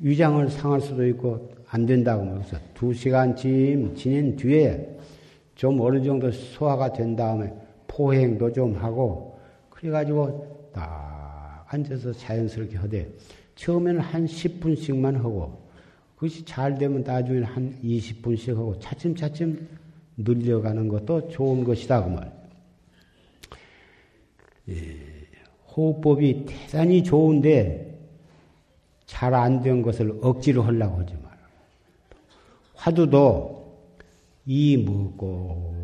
위장을 상할 수도 있고 안 된다고 그래서 두 시간쯤 지낸 뒤에 좀 어느 정도 소화가 된 다음에 포행도 좀 하고 그래가지고 딱 앉아서 자연스럽게 하되 처음에는 한 10분씩만 하고 그것이 잘 되면 나중에는 한 20분씩 하고 차츰차츰 늘려가는 것도 좋은 것이다 그 말. 예. 호흡법이 대단히 좋은데 잘 안 된 것을 억지로 하려고 하지 마라. 화두도 이 먹고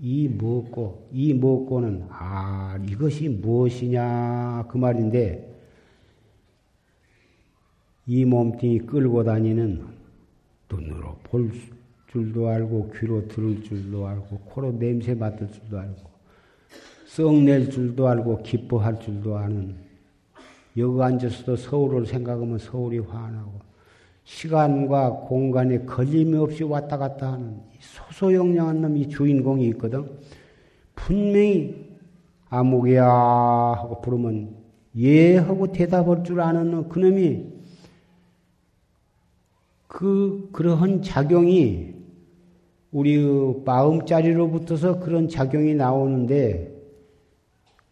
이 먹고 이 먹고는 아 이것이 무엇이냐 그 말인데 이 몸뚱이 끌고 다니는 눈으로 볼 줄도 알고 귀로 들을 줄도 알고 코로 냄새 맡을 줄도 알고 썩낼 줄도 알고 기뻐할 줄도 아는 여기 앉아서도 서울을 생각하면 서울이 환하고 시간과 공간에 걸림이 없이 왔다 갔다 하는 소소영령한 놈이 주인공이 있거든. 분명히 아무개야 하고 부르면 예 하고 대답할 줄 아는 그놈이 그, 그러한 작용이 우리 마음자리로부터서 그런 작용이 나오는데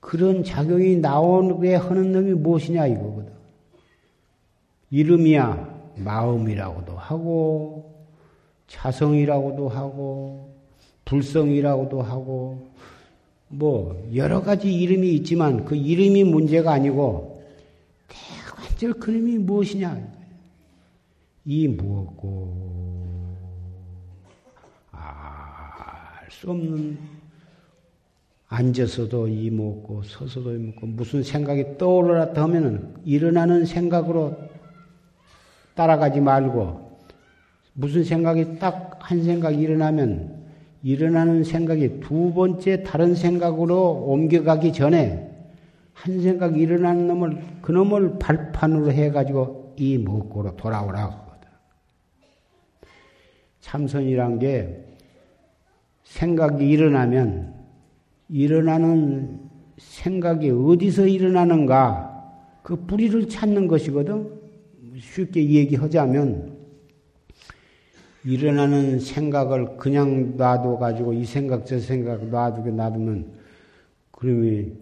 그런 작용이 나오게 하는 놈이 무엇이냐 이거거든. 이름이야 마음이라고도 하고 자성이라고도 하고 불성이라고도 하고 뭐 여러 가지 이름이 있지만 그 이름이 문제가 아니고 대관절 그놈이 무엇이냐 이 무엇고 알 수 없는 앉아서도 이 먹고 서서도 이 먹고 무슨 생각이 떠오르라 하면은 일어나는 생각으로 따라가지 말고 무슨 생각이 딱 한 생각 일어나면 일어나는 생각이 두 번째 다른 생각으로 옮겨가기 전에 한 생각 일어나는 놈을 그 놈을 발판으로 해가지고 이 먹고로 돌아오라고. 참선이란 게 생각이 일어나면 일어나는 생각이 어디서 일어나는가 그 뿌리를 찾는 것이거든. 쉽게 얘기하자면 일어나는 생각을 그냥 놔둬 가지고 이 생각 저 생각 놔두게 놔두면 그러면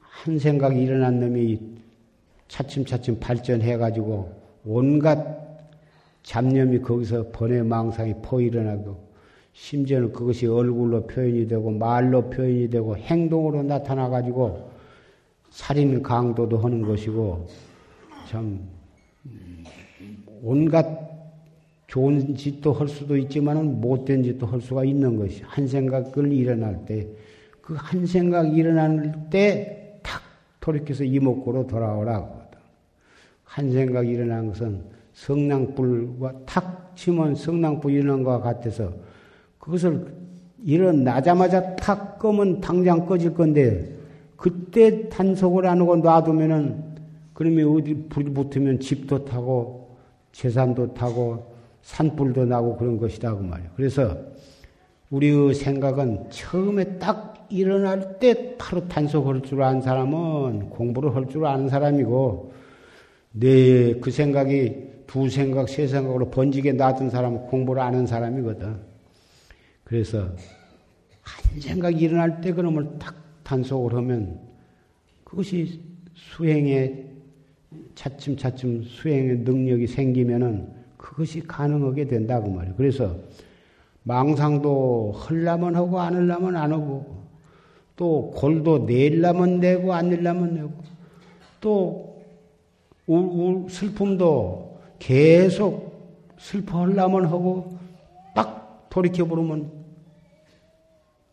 한 생각이 일어난 놈이 차츰차츰 발전해 가지고 온갖 잡념이 거기서 번외 망상이 퍼 일어나고 심지어는 그것이 얼굴로 표현이 되고 말로 표현이 되고 행동으로 나타나 가지고 살인 강도도 하는 것이고 참 온갖 좋은 짓도 할 수도 있지만은 못된 짓도 할 수가 있는 것이 한 생각을 일어날 때 그 한 생각 일어날 때 탁 돌이켜서 이목구로 돌아오라고 한 생각 일어난 것은 성냥불과 탁 치면 성냥불 일어난 것과 같아서 그것을 일어나자마자 탁 끄면 당장 꺼질 건데 그때 단속을 안 하고 놔두면은 그러면 어디 불이 붙으면 집도 타고 재산도 타고 산불도 나고 그런 것이다 그 말이에요. 그래서 우리의 생각은 처음에 딱 일어날 때 바로 단속할 줄 아는 사람은 공부를 할 줄 아는 사람이고 내 그 생각이 두 생각, 세 생각으로 번지게 놔둔 사람은 공부를 아는 사람이거든. 그래서 한 생각이 일어날 때 그놈을 딱 단속을 하면 그것이 수행에 차츰차츰 수행의 능력이 생기면은 그것이 가능하게 된다고 말이에요. 그래서 망상도 헐라면 하고 안 하려면 안 하고 또 골도 내려면 내고 안 내려면 내고 또 우, 우, 슬픔도 계속 슬퍼하려면 하고 딱 돌이켜보면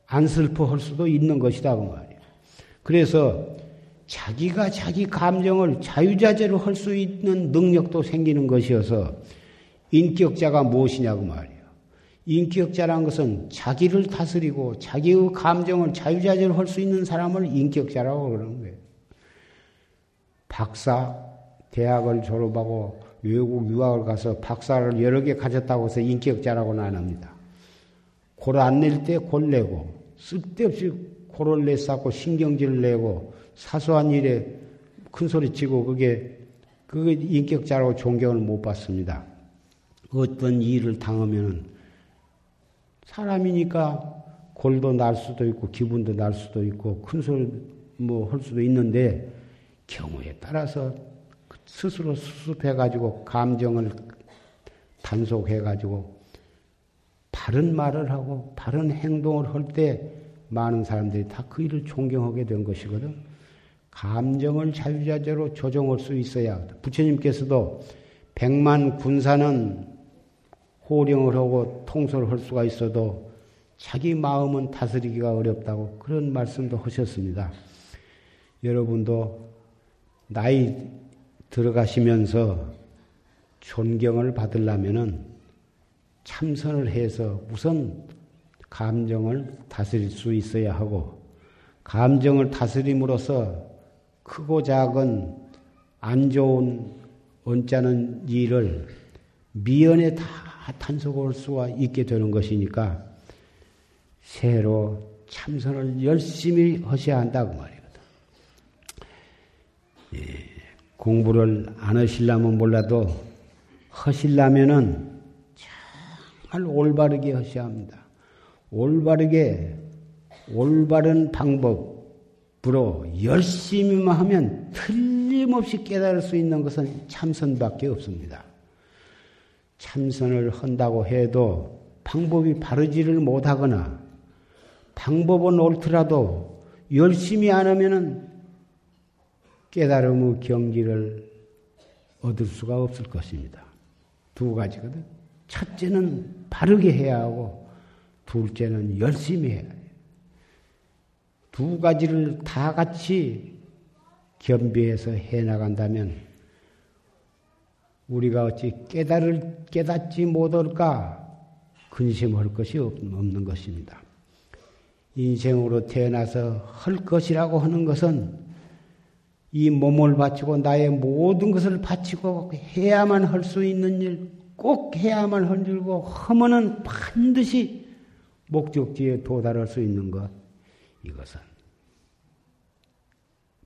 안 슬퍼할 수도 있는 것이다 그 말이에요. 그래서 자기가 자기 감정을 자유자재로 할 수 있는 능력도 생기는 것이어서 인격자가 무엇이냐고 말이에요. 인격자란 것은 자기를 다스리고 자기의 감정을 자유자재로 할 수 있는 사람을 인격자라고 그러는 거예요. 박사, 대학을 졸업하고 외국 유학을 가서 박사를 여러 개 가졌다고 해서 인격자라고는 안 합니다. 골안낼 때 골 내고 쓸데없이 골을 내쌓고 신경질을 내고 사소한 일에 큰 소리 치고 그게 그게 인격자라고 존경을 못 받습니다. 어떤 일을 당하면은 사람이니까 골도 날 수도 있고 기분도 날 수도 있고 큰 소리 뭐 할 수도 있는데 경우에 따라서 스스로 수습해 가지고 감정을 단속해 가지고 바른 말을 하고 바른 행동을 할 때 많은 사람들이 다 그 일을 존경하게 된 것이거든. 감정을 자유자재로 조정할 수 있어야 부처님께서도 백만 군사는 호령을 하고 통솔을 할 수가 있어도 자기 마음은 다스리기가 어렵다고 그런 말씀도 하셨습니다. 여러분도 나이 들어가시면서 존경을 받으려면은 참선을 해서 우선 감정을 다스릴 수 있어야 하고 감정을 다스림으로써 크고 작은 안 좋은 언짢은 일을 미연에 다 탄속할 수가 있게 되는 것이니까 새로 참선을 열심히 하셔야 한다고 말이거든. 예, 공부를 안 하시려면 몰라도 하시려면은 정말 올바르게 하셔야 합니다. 올바르게 올바른 방법으로 열심히만 하면 틀림없이 깨달을 수 있는 것은 참선밖에 없습니다. 참선을 한다고 해도 방법이 바르지를 못하거나 방법은 옳더라도 열심히 안 하면은 깨달음의 경지를 얻을 수가 없을 것입니다. 두 가지거든. 첫째는 바르게 해야 하고, 둘째는 열심히 해야 해요. 두 가지를 다 같이 겸비해서 해 나간다면, 우리가 어찌 깨달을, 깨닫지 못할까 근심할 것이 없는 것입니다. 인생으로 태어나서 할 것이라고 하는 것은 이 몸을 바치고 나의 모든 것을 바치고 해야만 할 수 있는 일, 꼭 해야만 할 일고 하면은 반드시 목적지에 도달할 수 있는 것. 이것은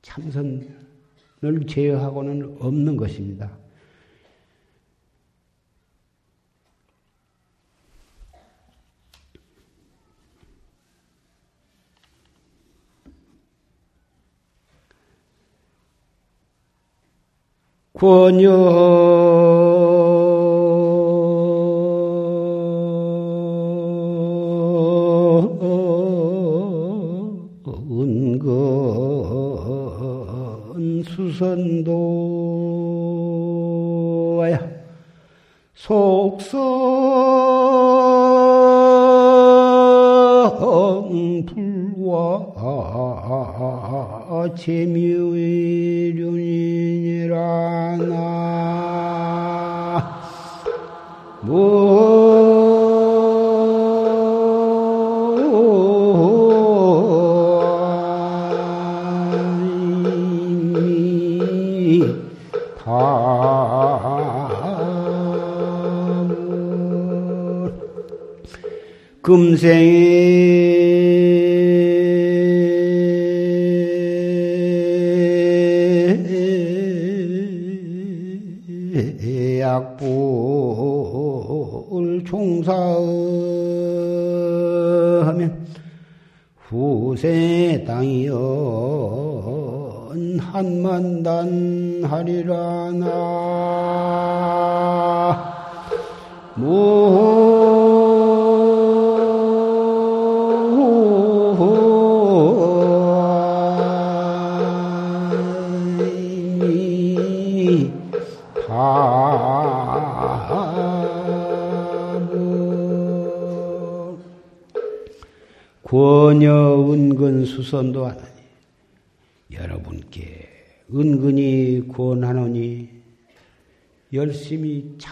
참선을 제어하고는 없는 것입니다. 권여 은근 수선도야. 속성 불와 재미 금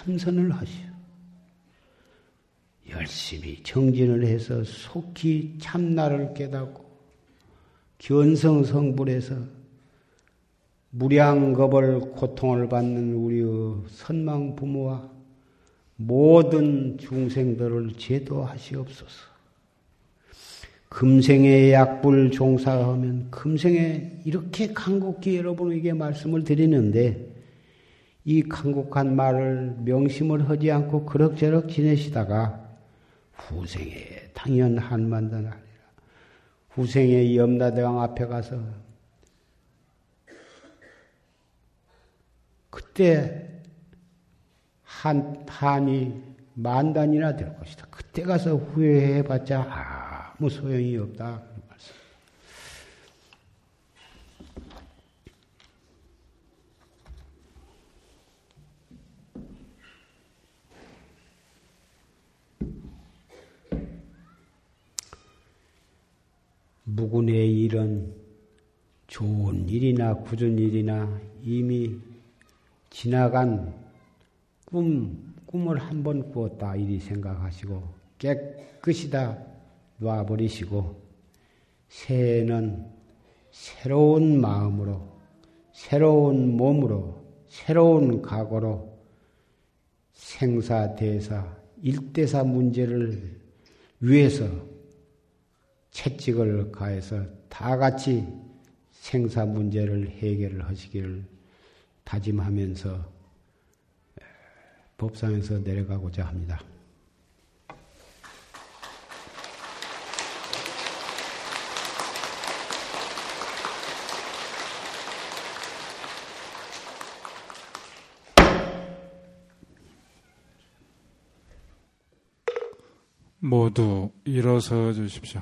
참선을 하시오. 열심히 정진을 해서 속히 참나를 깨닫고 견성성불해서 무량겁을 고통을 받는 우리의 선망 부모와 모든 중생들을 제도하시옵소서. 금생에 약불 종사하면 금생에 이렇게 간곡히 여러분에게 말씀을 드리는데 이 간곡한 말을 명심을 하지 않고 그럭저럭 지내시다가 후생에 당연 한만단 하리라. 후생에 염라대왕 앞에 가서 그때 한 한이 만 단이나 될 것이다. 그때 가서 후회해봤자 아무 소용이 없다. 말씀. 무군의 일은 좋은 일이나 굳은 일이나 이미 지나간 꿈, 꿈을 한 번 꾸었다 이리 생각하시고 깨끗이 다 놔버리시고 새해는 새로운 마음으로 새로운 몸으로 새로운 각오로 생사대사 일대사 문제를 위해서 채찍을 가해서 다 같이 생사 문제를 해결을 하시기를 다짐하면서 예, 법상에서 내려가고자 합니다. 모두 일어서 주십시오.